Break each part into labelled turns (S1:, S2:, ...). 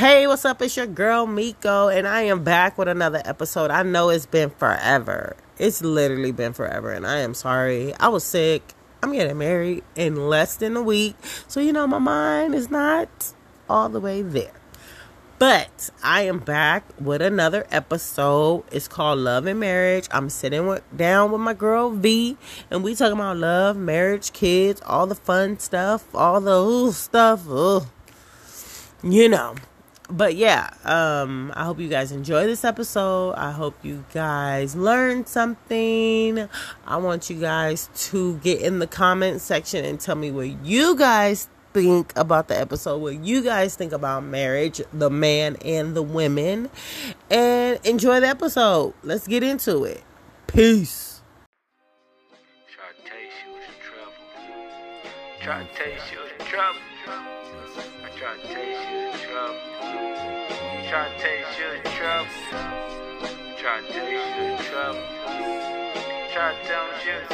S1: Hey, what's up? It's your girl Mecko, and I am back with another episode. I know it's been forever. It's literally been forever, and I am sorry. I was sick. I'm getting married in less than a week, so you know my mind is not all the way there. But I am back with another episode. It's called Love and Marriage. I'm sitting with, down with my girl Vee, and we talking about love, marriage, kids, all the fun stuff, all the ooh, stuff. Ugh. You know but yeah, um, I hope you guys enjoy this episode. I hope you guys learned something. I want you guys to get in the comment section and tell me what you guys think about the episode, what you guys think about marriage, the man and the women, and enjoy the episode. Let's get into it. Peace. Try to taste you trouble. I try to taste. Try to taste you in trouble. Try to taste you in trouble. Try to tell you in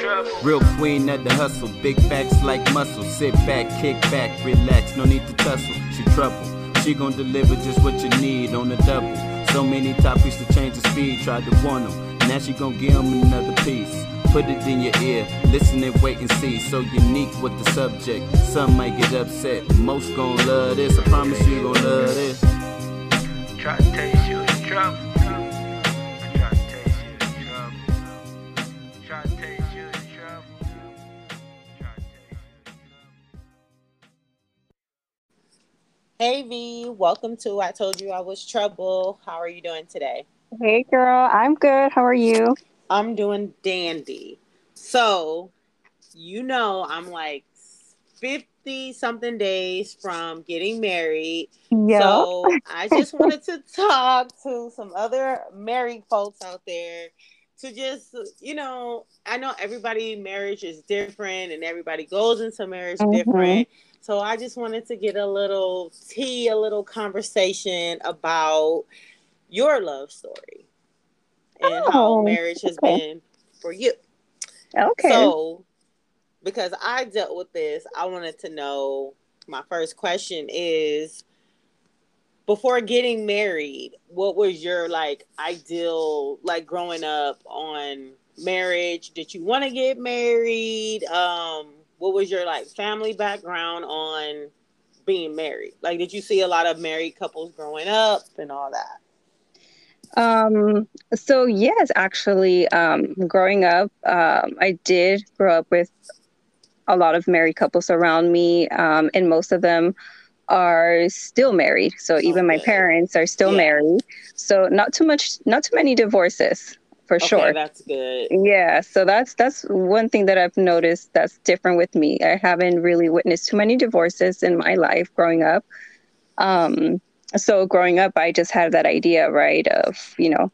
S1: trouble. Real queen at the hustle, big facts like muscle. Sit back, kick back, relax, no need to tussle. She trouble, she gon' deliver just what you need on the double. So many topics to change the speed, tried to warn them. Now she gon' give them another piece. Put it in your ear, listen and wait and see. So unique with the subject, some might get upset. Most gon' love this, I promise you gon' love this. Try to taste you in trouble. Hey Vee, welcome to I Told You I Was Trouble. How are you doing today?
S2: Hey girl, I'm good. How are you?
S1: I'm doing dandy. So, you know, I'm like 50 something days from getting married. Yep. So, I just wanted to talk to some other married folks out there to just, you know, I know everybody marriage is different and everybody goes into marriage mm-hmm. different. So, I just wanted to get a little tea, a little conversation about your love story and oh, how marriage has okay. been for you.
S2: Okay.
S1: So, because I dealt with this, I wanted to know my first question is before getting married, what was your like ideal like growing up on marriage? Did you want to get married? Um what was your like family background on being married? Like did you see a lot of married couples growing up and all that?
S2: Um, so yes, actually, um, growing up, um, I did grow up with a lot of married couples around me, um, and most of them are still married. So even my parents are still yeah. married. So not too much, not too many divorces for okay, sure.
S1: That's good.
S2: Yeah, so that's that's one thing that I've noticed that's different with me. I haven't really witnessed too many divorces in my life growing up. Um, so growing up, I just had that idea, right, of, you know,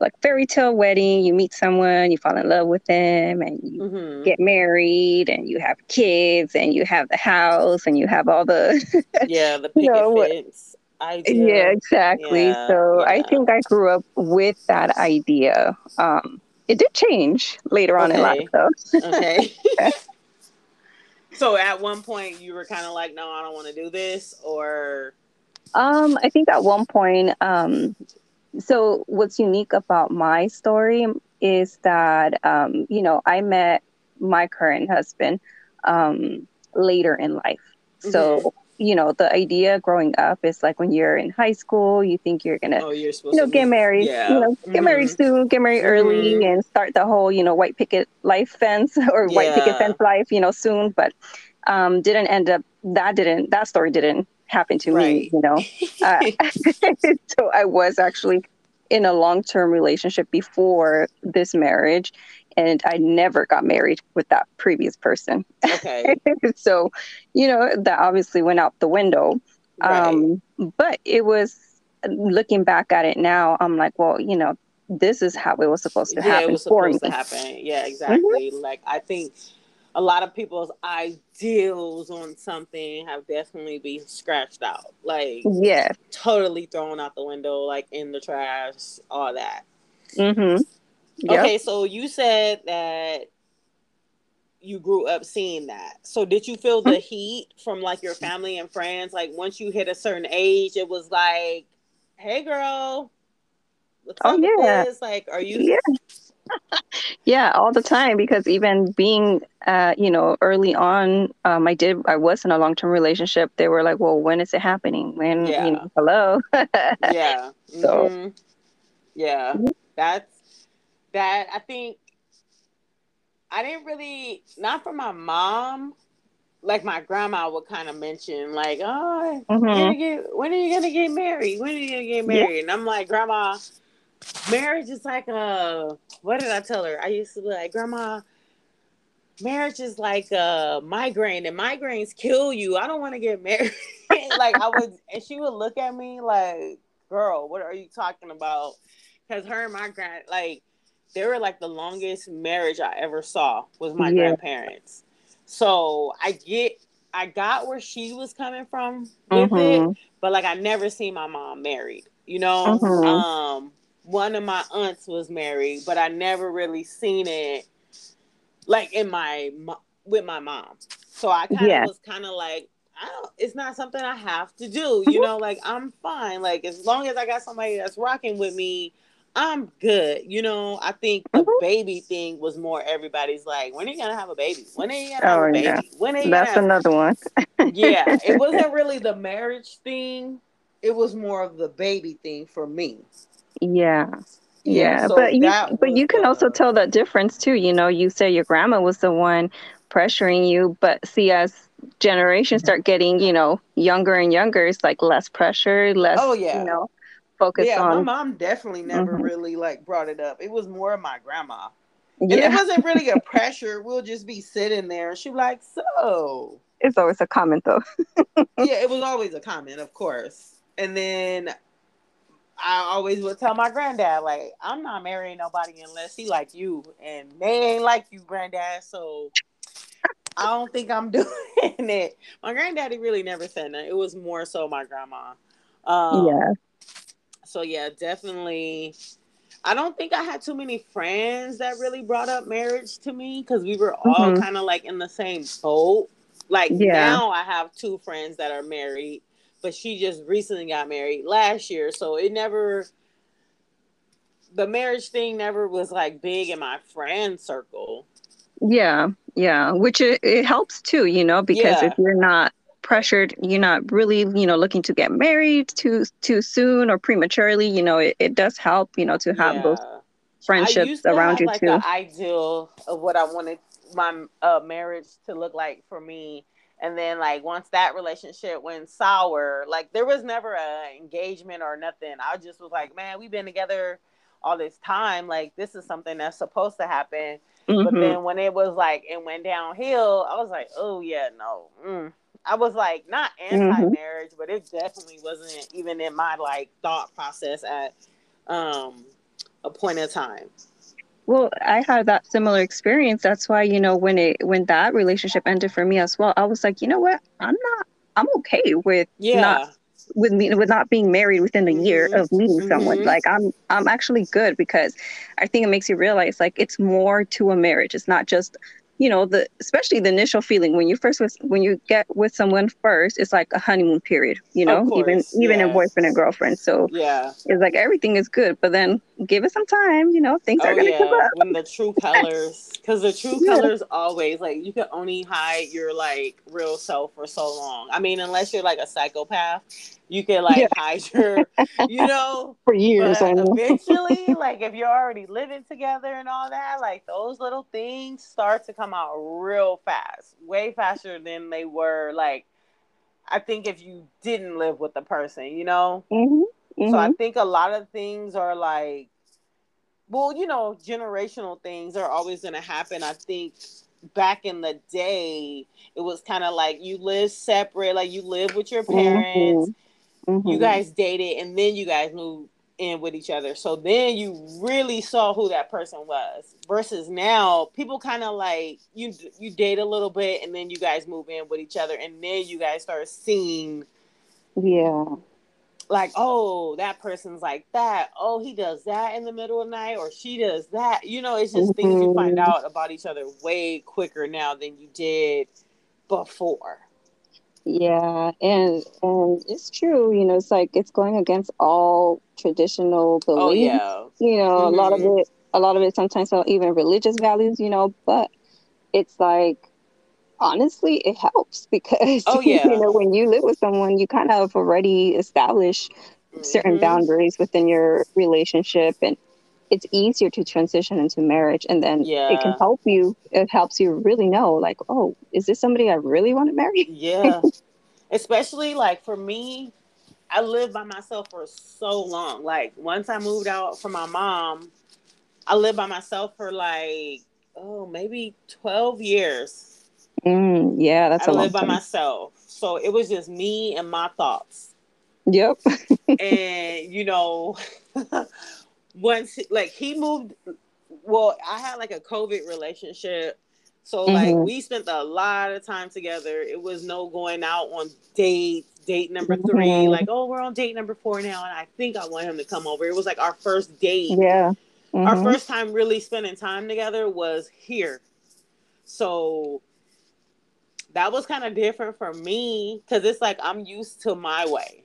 S2: like fairy tale wedding, you meet someone, you fall in love with them, and you mm-hmm. get married, and you have kids, and you have the house, and you have all the
S1: yeah, the picket you know, fence.
S2: Idea. Yeah, exactly. Yeah, so yeah. I think I grew up with that idea. Um, it did change later on okay. in life, though.
S1: okay. so at one point, you were kind of like, "No, I don't want to do this," or
S2: um, I think at one point, um, so what's unique about my story is that, um, you know, I met my current husband um, later in life. So, mm-hmm. you know, the idea growing up is like when you're in high school, you think you're gonna, oh, you're you know, get married, yeah. you know, get mm-hmm. married soon, get married early, mm-hmm. and start the whole, you know, white picket life fence or yeah. white picket fence life, you know, soon. But um, didn't end up. That didn't. That story didn't happened to right. me, you know. Uh, so I was actually in a long term relationship before this marriage, and I never got married with that previous person.
S1: Okay.
S2: so, you know, that obviously went out the window. Right. Um, but it was looking back at it now, I'm like, well, you know, this is how it was supposed to
S1: yeah,
S2: happen
S1: it was supposed to happen. Yeah, exactly. Mm-hmm. Like I think a lot of people's ideals on something have definitely been scratched out. Like,
S2: yeah,
S1: totally thrown out the window, like in the trash, all that.
S2: Mm-hmm.
S1: Yep. Okay, so you said that you grew up seeing that. So did you feel the heat from like your family and friends? Like once you hit a certain age, it was like, "Hey, girl, what's
S2: Oh,
S1: up with
S2: yeah.
S1: this? Like, are you?"
S2: Yeah. Yeah, all the time because even being uh, you know, early on, um I did I was in a long-term relationship. They were like, "Well, when is it happening? When,
S1: Yeah.
S2: you know, hello?"
S1: Yeah.
S2: So-
S1: mhm. Yeah.
S2: Mhm.
S1: That's that. I think I didn't really not from my mom. Like my grandma would kind of mention, like, "Oh,
S2: Mhm.
S1: get when are you gonna get married? When are you gonna get
S2: Yeah.
S1: married?" And I'm like, "Grandma, marriage is like a what did I tell her? I used to be like, Grandma, marriage is like a migraine, and migraines kill you. I don't want to get married. like I would, and she would look at me like, "Girl, what are you talking about?" Because her and my grand, like, they were like the longest marriage I ever saw was my
S2: Yeah.
S1: grandparents. So I get, I got where she was coming from with it,
S2: Mhm.
S1: but like I never seen my mom married. You know,
S2: Mhm.
S1: um, one of my aunts was married, but I never really seen it like in my with my mom. So I kind of
S2: Yeah.
S1: was kind of like, I don't. It's not something I have to do. You know, like I'm fine. Like as long as I got somebody that's rocking with me. I'm good. You know, I think the
S2: Mhm.
S1: baby thing was more everybody's like, when are you gonna have a baby? When are you gonna have
S2: Oh,
S1: a baby?
S2: yeah.
S1: When are you
S2: That's another one.
S1: yeah, it wasn't really the marriage thing. It was more of the baby thing for me.
S2: Yeah. Yeah,
S1: so
S2: but you but
S1: was
S2: you can also tell that difference too. You know, you say your grandma was the one pressuring you, but see, as generations start getting, you know, younger and younger, it's like less pressure, less,
S1: Oh, yeah.
S2: you know, focus
S1: yeah, my mom definitely never
S2: Mhm.
S1: really like brought it up. It was more of my grandma, and it wasn't really a pressure. We'll just be sitting there, and she be like, "So."
S2: it's always a comment though.
S1: Yeah, it was always a comment, of course. And then I always would tell my granddad, like, I'm not marrying nobody unless he like you, and they ain't like you, granddad. So I don't think I'm doing it. My granddaddy really never said that. It was more so my grandma. Um,
S2: yeah.
S1: So yeah, definitely. I don't think I had too many friends that really brought up marriage to me because we were all
S2: Mhm.
S1: kind of like in the same boat. Like
S2: Yeah.
S1: now, I have two friends that are married, but she just recently got married last year, so it never. The marriage thing never was like big in my friend circle.
S2: Yeah, yeah, which it, it helps too, you know, because
S1: Yeah.
S2: if you're not pressured, you're not really, you know, looking to get married too too soon or prematurely, you know, it, it does help, you know, to have those
S1: Yeah. I
S2: friendships around you
S1: like
S2: too.
S1: ideal of what I wanted my uh, marriage to look like for me. And then like once that relationship went sour, like there was never a engagement or nothing. I just was like, man, we've been together all this time. Like this is something that's supposed to happen. But
S2: Mhm.
S1: then when it was like it went downhill, I was like, oh yeah, no. Mm. I was like not anti-marriage, but it definitely wasn't even in my like thought process at um a point in time.
S2: Well, I had that similar experience. That's why, you know, when it when that relationship ended for me as well, I was like, you know what? I'm not I'm okay with
S1: Yeah.
S2: not with me with not being married within a year
S1: Mhm.
S2: of meeting someone.
S1: Mhm.
S2: Like I'm I'm actually good because I think it makes you realize like it's more to a marriage. It's not just you know the especially the initial feeling when you first was when you get with someone first it's like a honeymoon period you know
S1: Of
S2: even
S1: course,
S2: even
S1: yeah.
S2: boyfriend and girlfriend so
S1: Yeah.
S2: it's like everything is good but then give it some time you know things
S1: Oh
S2: are gonna come
S1: yeah.
S2: up
S1: When the true colors, because the true
S2: Yeah.
S1: colors always like you can only hide your like real self for so long. I mean, unless you're like a psychopath, you can like
S2: Yeah.
S1: hide your, you know.
S2: for years
S1: But eventually, like if you're already living together and all that, like those little things start to come out real fast, way faster than they were. Like, I think if you didn't live with the person, you know.
S2: hmm
S1: So I think a lot of things are like, well, you know, generational things are always going to happen. I think back in the day, it was kind of like you live separate, like you live with your parents,
S2: Mm-hmm.
S1: You guys dated, and then you guys moved in with each other. So then you really saw who that person was. Versus now, people kind of like you you date a little bit, and then you guys move in with each other, and then you guys start seeing
S2: yeah
S1: like, oh, that person's like that. Oh, he does that in the middle of the night, or she does that. You know, it's just mm-hmm. things you find mm-hmm. out about each other way quicker now than you did before.
S2: Yeah, and and it's true. You know, it's like it's going against all traditional beliefs. Oh, yeah. You know, mm-hmm. a lot of mm-hmm. it, a lot of it sometimes even religious values. You know, but it's like honestly, it helps because oh, yeah. you know when you live with someone, you kind of already establish mm-hmm. certain boundaries within your relationship, and it's easier to transition into marriage. And then yeah. it can help you. It helps you really know, like, oh, is this somebody I really want to marry?
S1: Yeah, especially like for me. I lived by myself for so long. Like once I moved out from my mom, I lived by myself for like oh maybe 12 years
S2: Mm, yeah, that's
S1: I live by myself, so it was just me and my thoughts.
S2: Yep.
S1: and you know, once like he moved, well, I had like a COVID relationship, so like mm-hmm. we spent a lot of time together. It was no going out on dates. Date number 3 mm-hmm. like oh, we're on date number four now, and I think I want him to come over. It was like our first date.
S2: Yeah.
S1: Mm-hmm. Our first time really spending time together was here. So that was kind of different for me because it's like I'm used to my way.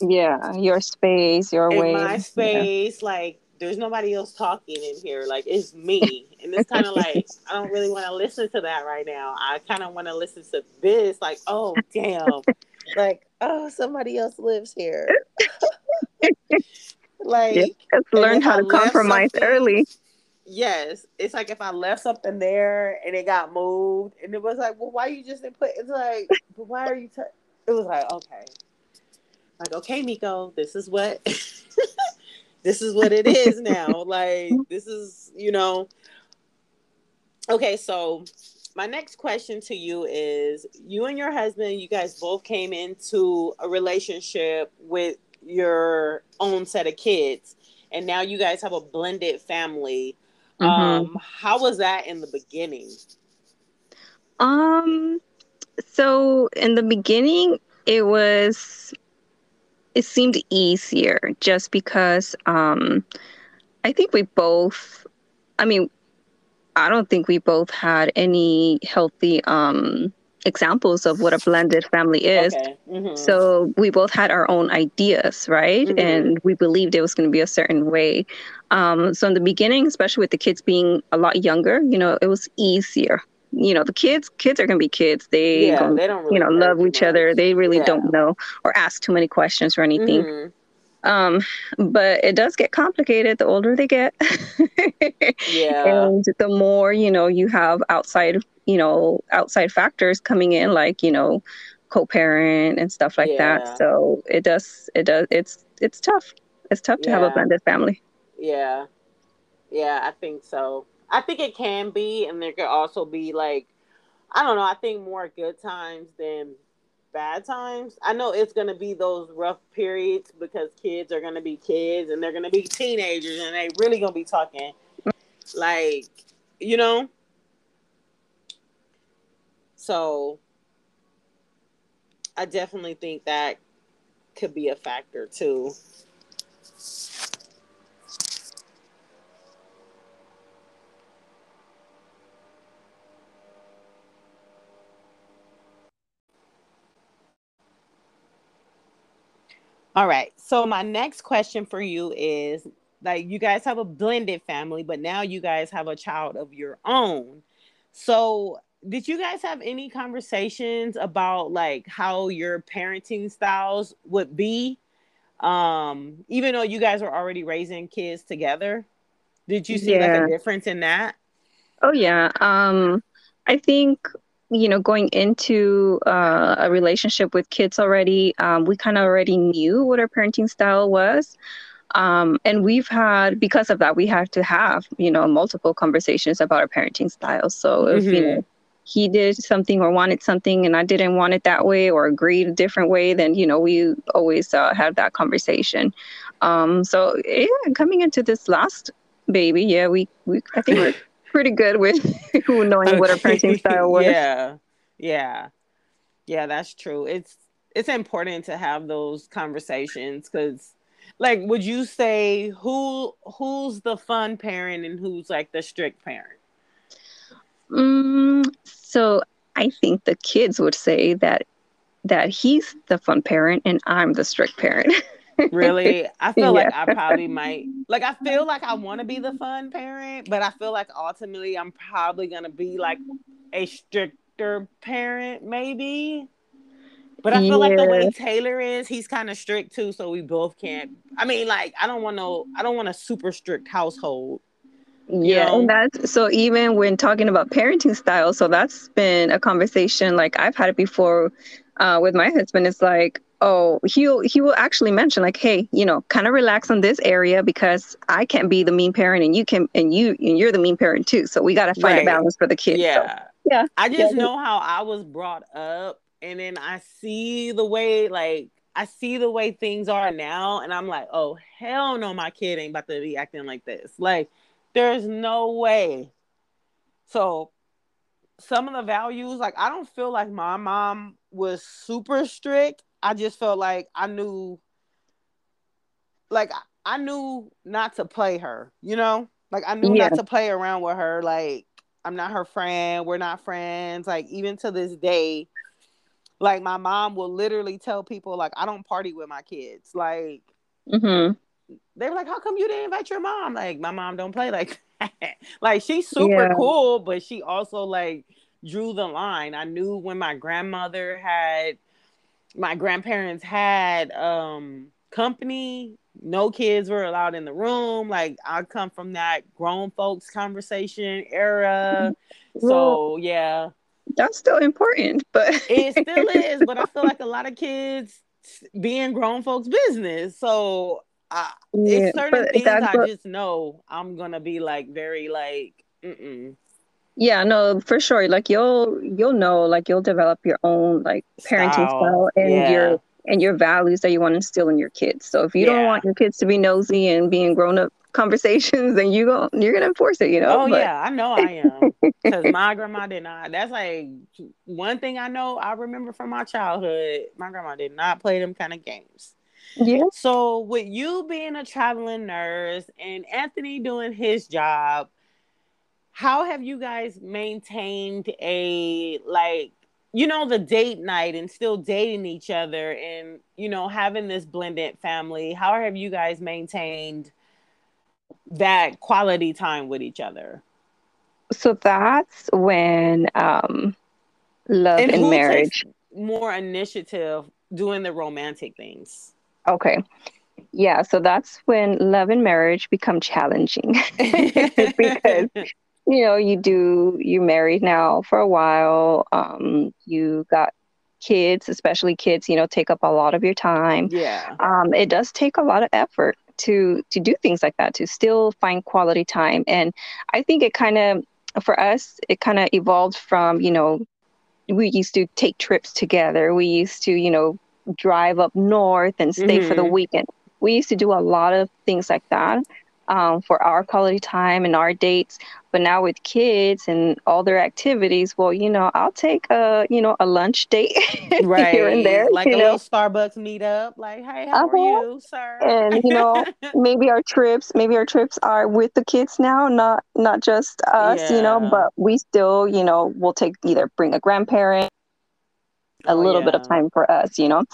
S2: Yeah, your space, your way.
S1: My space, yeah. like there's nobody else talking in here. Like it's me, and it's kind of like I don't really want to listen to that right now. I kind of want to listen to this. Like, oh damn, like oh somebody else lives here. like, yeah,
S2: learn how to compromise early
S1: yes, it's like if I left something there and it got moved, and it was like, well, why you just didn't put? It's like, but why are you? T-? It was like, okay, like okay, Mecko, this is what, this is what it is now. like this is, you know, okay. So my next question to you is: You and your husband, you guys both came into a relationship with your own set of kids and now you guys have a blended family Mm-hmm. Um, how was that in the beginning?
S2: Um, so in the beginning, it was it seemed easier just because um I think we both I mean I don't think we both had any healthy um examples of what a blended family is. Okay. Mm-hmm. So we both had our own ideas, right? Mm-hmm. And we believed it was going to be a certain way. Um, so in the beginning, especially with the kids being a lot younger, you know, it was easier. You know, the kids, kids are gonna be kids. They, yeah, they don't, really you know, love each much. other. They really yeah. don't know or ask too many questions or anything. Mm-hmm. Um, but it does get complicated the older they get. yeah. And the more, you know, you have outside, you know, outside factors coming in, like, you know, co-parent and stuff like yeah. that. So it does, it does, it's, it's tough. It's tough to have a blended family.
S1: Yeah. Yeah, I think so. I think it can be, and there could also be like, I don't know. I think more good times than bad times. I know it's gonna be those rough periods because kids are gonna be kids and they're gonna be teenagers and they really gonna be talking like, you know. So I definitely think that could be a factor too. All right. So my next question for you is like you guys have a blended family, but now you guys have a child of your own. So did you guys have any conversations about like how your parenting styles would be? Um, even though you guys were already raising kids together, did you see yeah. like a difference in that?
S2: Oh yeah. Um I think you know, going into uh, a relationship with kids already, um, we kind of already knew what our parenting style was. Um, and we've had, because of that, we had to have, you know, multiple conversations about our parenting styles. So if, mm-hmm. you know, he did something or wanted something and I didn't want it that way or agreed a different way, then, you know, we always uh, have that conversation. Um, so yeah, coming into this last baby, yeah, we, we I think we're pretty good with knowing okay. what our parenting style was.
S1: Yeah, yeah, yeah. That's true. It's it's important to have those conversations because like would you say who who's the fun parent and who's like the strict parent
S2: mm, so i think the kids would say that that he's the fun parent and i'm the strict parent
S1: really i feel yeah. like i probably might like i feel like i want to be the fun parent but i feel like ultimately i'm probably gonna be like a stricter parent maybe but I feel yeah. like the way Taylor is, he's kind of strict too, so we both can't. I mean, like, I don't want no, I don't want a super strict household.
S2: Yeah, know? and that's so even when talking about parenting style, so that's been a conversation like I've had it before uh, with my husband. It's like, oh, he'll he will actually mention like, hey, you know, kind of relax on this area because I can't be the mean parent and you can and you and you're the mean parent too. So we got to find right. a balance for the kids.
S1: Yeah,
S2: so,
S1: yeah. I just yeah. know how I was brought up and then I see the way like I see the way things are now, and I'm like, oh hell no, my kid ain't about to be acting like this. Like, there's no way. So some of the values, like I don't feel like my mom was super strict. I just felt like I knew like I knew not to play her, you know? Like I knew yeah. not to play around with her. Like I'm not her friend. We're not friends. Like even to this day, like my mom will literally tell people like I don't party with my kids. Like mm-hmm. they were like, How come you didn't invite your mom? Like my mom don't play like like she's super yeah. cool, but she also like drew the line. I knew when my grandmother had my grandparents had um company no kids were allowed in the room like i come from that grown folks conversation era well, so yeah
S2: that's still important, but
S1: it still is. But I feel like a lot of kids being grown folks' business. So I, yeah, it's certain things I what, just know I'm gonna be like very like. Mm-mm.
S2: Yeah, no, for sure. Like you'll you'll know, like you'll develop your own like parenting style, style and yeah. your and your values that you want to instill in your kids. So if you yeah. don't want your kids to be nosy and being grown up conversations, then you go you're gonna enforce it, you know.
S1: Oh but... yeah, I know I am. Because my grandma did not. That's like one thing I know I remember from my childhood. My grandma did not play them kind of games. Yeah. So with you being a traveling nurse and Anthony doing his job, how have you guys maintained a like you know the date night and still dating each other and you know having this blended family? How have you guys maintained that quality time with each other?
S2: So that's when um love and, and marriage
S1: more initiative doing the romantic things?
S2: Okay. Yeah so that's when love and marriage become challenging. Because you know you do you married now for a while um you got kids especially kids you know take up a lot of your time.
S1: Yeah.
S2: Um it does take a lot of effort to to do things like that to still find quality time. And i think it kind of for us it kind of evolved from you know we used to take trips together. We used to you know drive up north and stay mm-hmm. for the mm-hmm. weekend. We used to do a lot of things like that um, for our quality time and our dates. But now with kids and all their activities, well, you know, I'll take a you know a lunch date right here and there,
S1: like a know? little Starbucks meetup. Like, hey, how uh-huh. are you, sir?
S2: And you know, maybe our trips, maybe our trips are with the kids now, not not just us, yeah. you know. But we still, you know, we'll take either bring a grandparent, a oh, little yeah. bit of time for us, you know.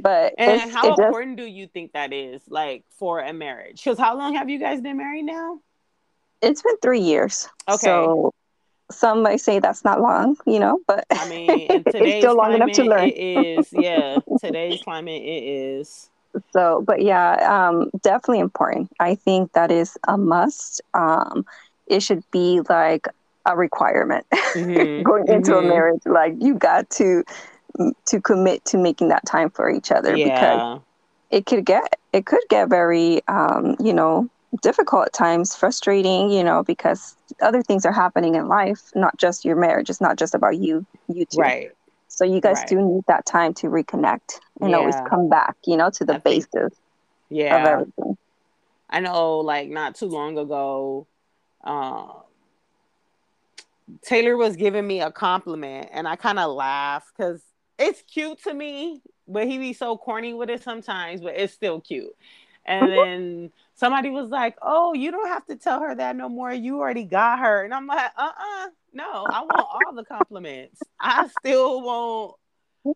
S2: But
S1: and how important just, do you think that is, like for a marriage? Because how long have you guys been married now?
S2: It's been three years. Okay. So some might say that's not long, you know, but
S1: I mean, it's still long enough to learn. It is, yeah. today's climate, it is.
S2: So, but yeah, um, definitely important. I think that is a must. Um, it should be like a requirement mm-hmm. going into mm-hmm. a marriage. Like you got to to commit to making that time for each other yeah. because it could get it could get very um, you know difficult at times frustrating you know because other things are happening in life not just your marriage it's not just about you you two
S1: right
S2: so you guys right. do need that time to reconnect and yeah. always come back you know to the I basis think,
S1: yeah of everything i know like not too long ago uh, taylor was giving me a compliment and i kind of laughed because it's cute to me but he be so corny with it sometimes, but it's still cute. And then somebody was like, "Oh, you don't have to tell her that no more. You already got her." And I'm like, "Uh-uh, no. I want all the compliments. I still want.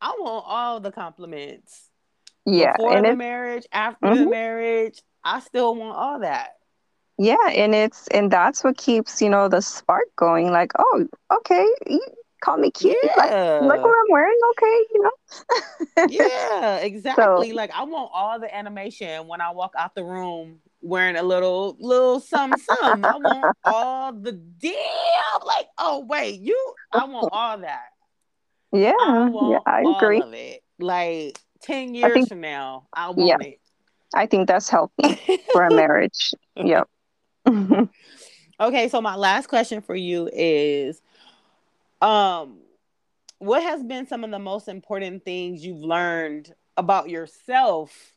S1: I want all the compliments.
S2: Yeah,
S1: Before the marriage, after the
S2: Mhm.
S1: marriage, I still want all that.
S2: yeah, and it's and that's what keeps you know the spark going. Like, oh, okay, you call me cute. Like, like
S1: Yeah.
S2: what I'm wearing, okay, you know.
S1: Yeah, exactly. Like I want all the animation when I walk out the room wearing a little little some some. I want all the damn like oh wait, you I want all that.
S2: Yeah,
S1: I
S2: yeah, I agree.
S1: Like 10 years
S2: think-
S1: from now, I
S2: Yeah.
S1: want it.
S2: I think that's healthy for a marriage. Yep.
S1: okay, so my last question for you is um what has been some of the most important things you've learned about yourself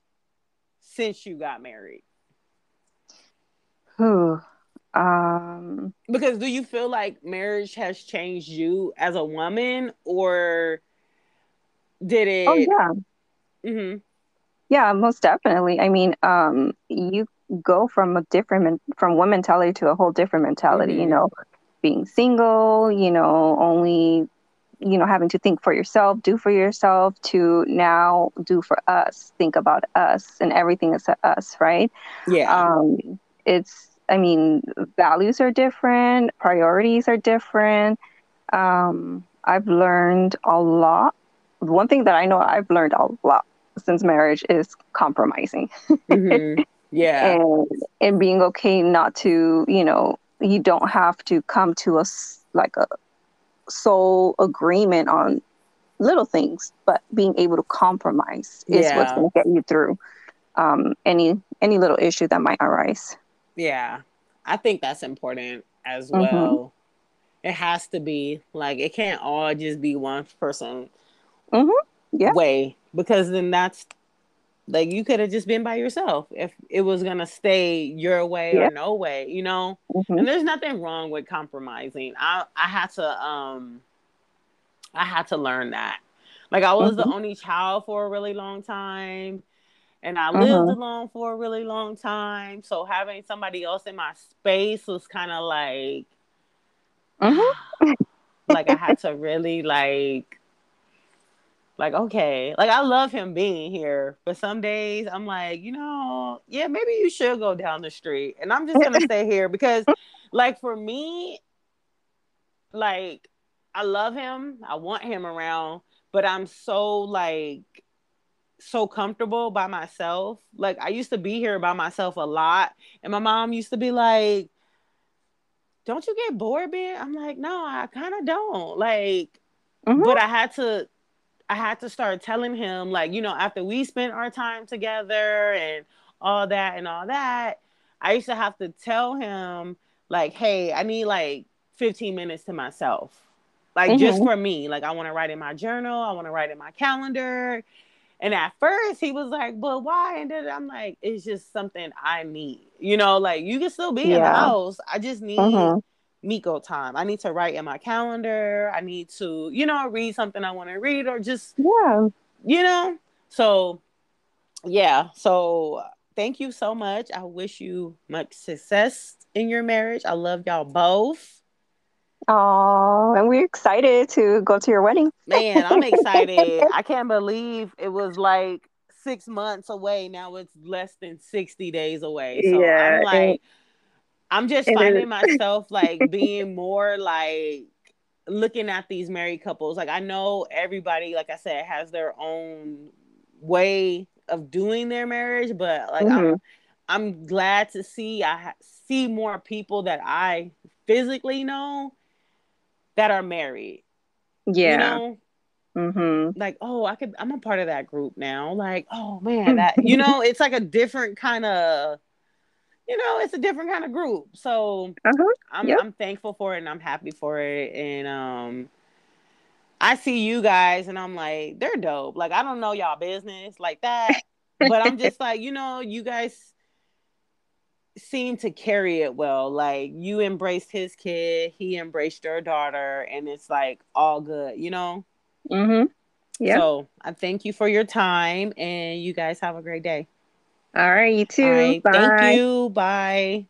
S1: since you got married?
S2: Whew. Um,
S1: Because do you feel like marriage has changed you as a woman or did it
S2: oh yeah.
S1: Mhm.
S2: Yeah, most definitely. I mean, um, you go from a different men- from one mentality to a whole different mentality, you
S1: Mhm.
S2: know, being single, you know, only you know, having to think for yourself, do for yourself to now do for us, think about us and everything is us, right?
S1: Yeah.
S2: Um, it's I mean, values are different, priorities are different. Um, I've learned a lot. One thing that I know I've learned a lot since marriage is compromising
S1: Mhm. Yeah.
S2: and and being okay not to, you know, you don't have to come to us like a sole agreement on little things, but being able to compromise is what's going to get you through um, any any little issue that might arise.
S1: Yeah. I think that's important as
S2: Mhm.
S1: well. It has to be like it can't all just be one person
S2: Yeah.
S1: way because then that's like you could have just been by yourself if it was gonna stay your way
S2: Yeah.
S1: or no way, you know.
S2: Mhm.
S1: And there's nothing wrong with compromising. I I had to um I had to learn that. Like I was the
S2: Mhm.
S1: only child for a really long time and I lived
S2: Mhm.
S1: alone for a really long time. So having somebody else in my space was kind of like
S2: Mhm.
S1: like I had to really like like okay. Like i love him being here but some days i'm like you know yeah maybe you should go down the street and i'm just gonna stay here because like for me like i love him i want him around but i'm so like so comfortable by myself. Like i used to be here by myself a lot and my mom used to be like don't you get bored being i'm like no i kind of don't. Like
S2: Mhm.
S1: but I had to I had to start telling him like you know after we spent our time together and all that and all that I used to have to tell him like hey I need like 15 minutes to myself. Like just
S2: Mhm.
S1: for me. Like I want to write in my journal. I want to write in my calendar. And at first he was like but why? And then I'm like it's just something I need. You know like you can still be in the house. I just need
S2: Mhm.
S1: Mecko time. I need to write in my calendar. I need to, you know, read something I want to read or just,
S2: Yeah.
S1: you know. So, yeah. So, thank you so much. I wish you much success in your marriage. I love y'all both.
S2: Oh, and we're excited to go to your wedding.
S1: Man, I'm excited. I can't believe it was like six months away. Now it's less than 60 days away. So,
S2: Yeah,
S1: I'm like, I'm just
S2: and
S1: finding myself like being more like looking at these married couples. Like I know everybody, like I said, has their own way of doing their marriage, but like I'm
S2: Mhm.
S1: I'm glad to see I ha- see more people that I physically know that are married.
S2: Yeah.
S1: You know,
S2: Mhm.
S1: like oh, I could I'm a part of that group now. Like oh man, that you know, it's like a different kind of you know, it's a different kind of group. So
S2: Uh-huh.
S1: I'm
S2: Yep.
S1: I'm thankful for it and I'm happy for it. And um I see you guys and I'm like, they're dope. Like I don't know y'all business like that. but I'm just like, you know, you guys seem to carry it well. Like you embraced his kid, he embraced your daughter, and it's like all good, you know?
S2: Mm-hmm.
S1: Yeah. So I thank you for your time and you guys have a great day.
S2: All right, you too. Bye.
S1: Thank you. Bye.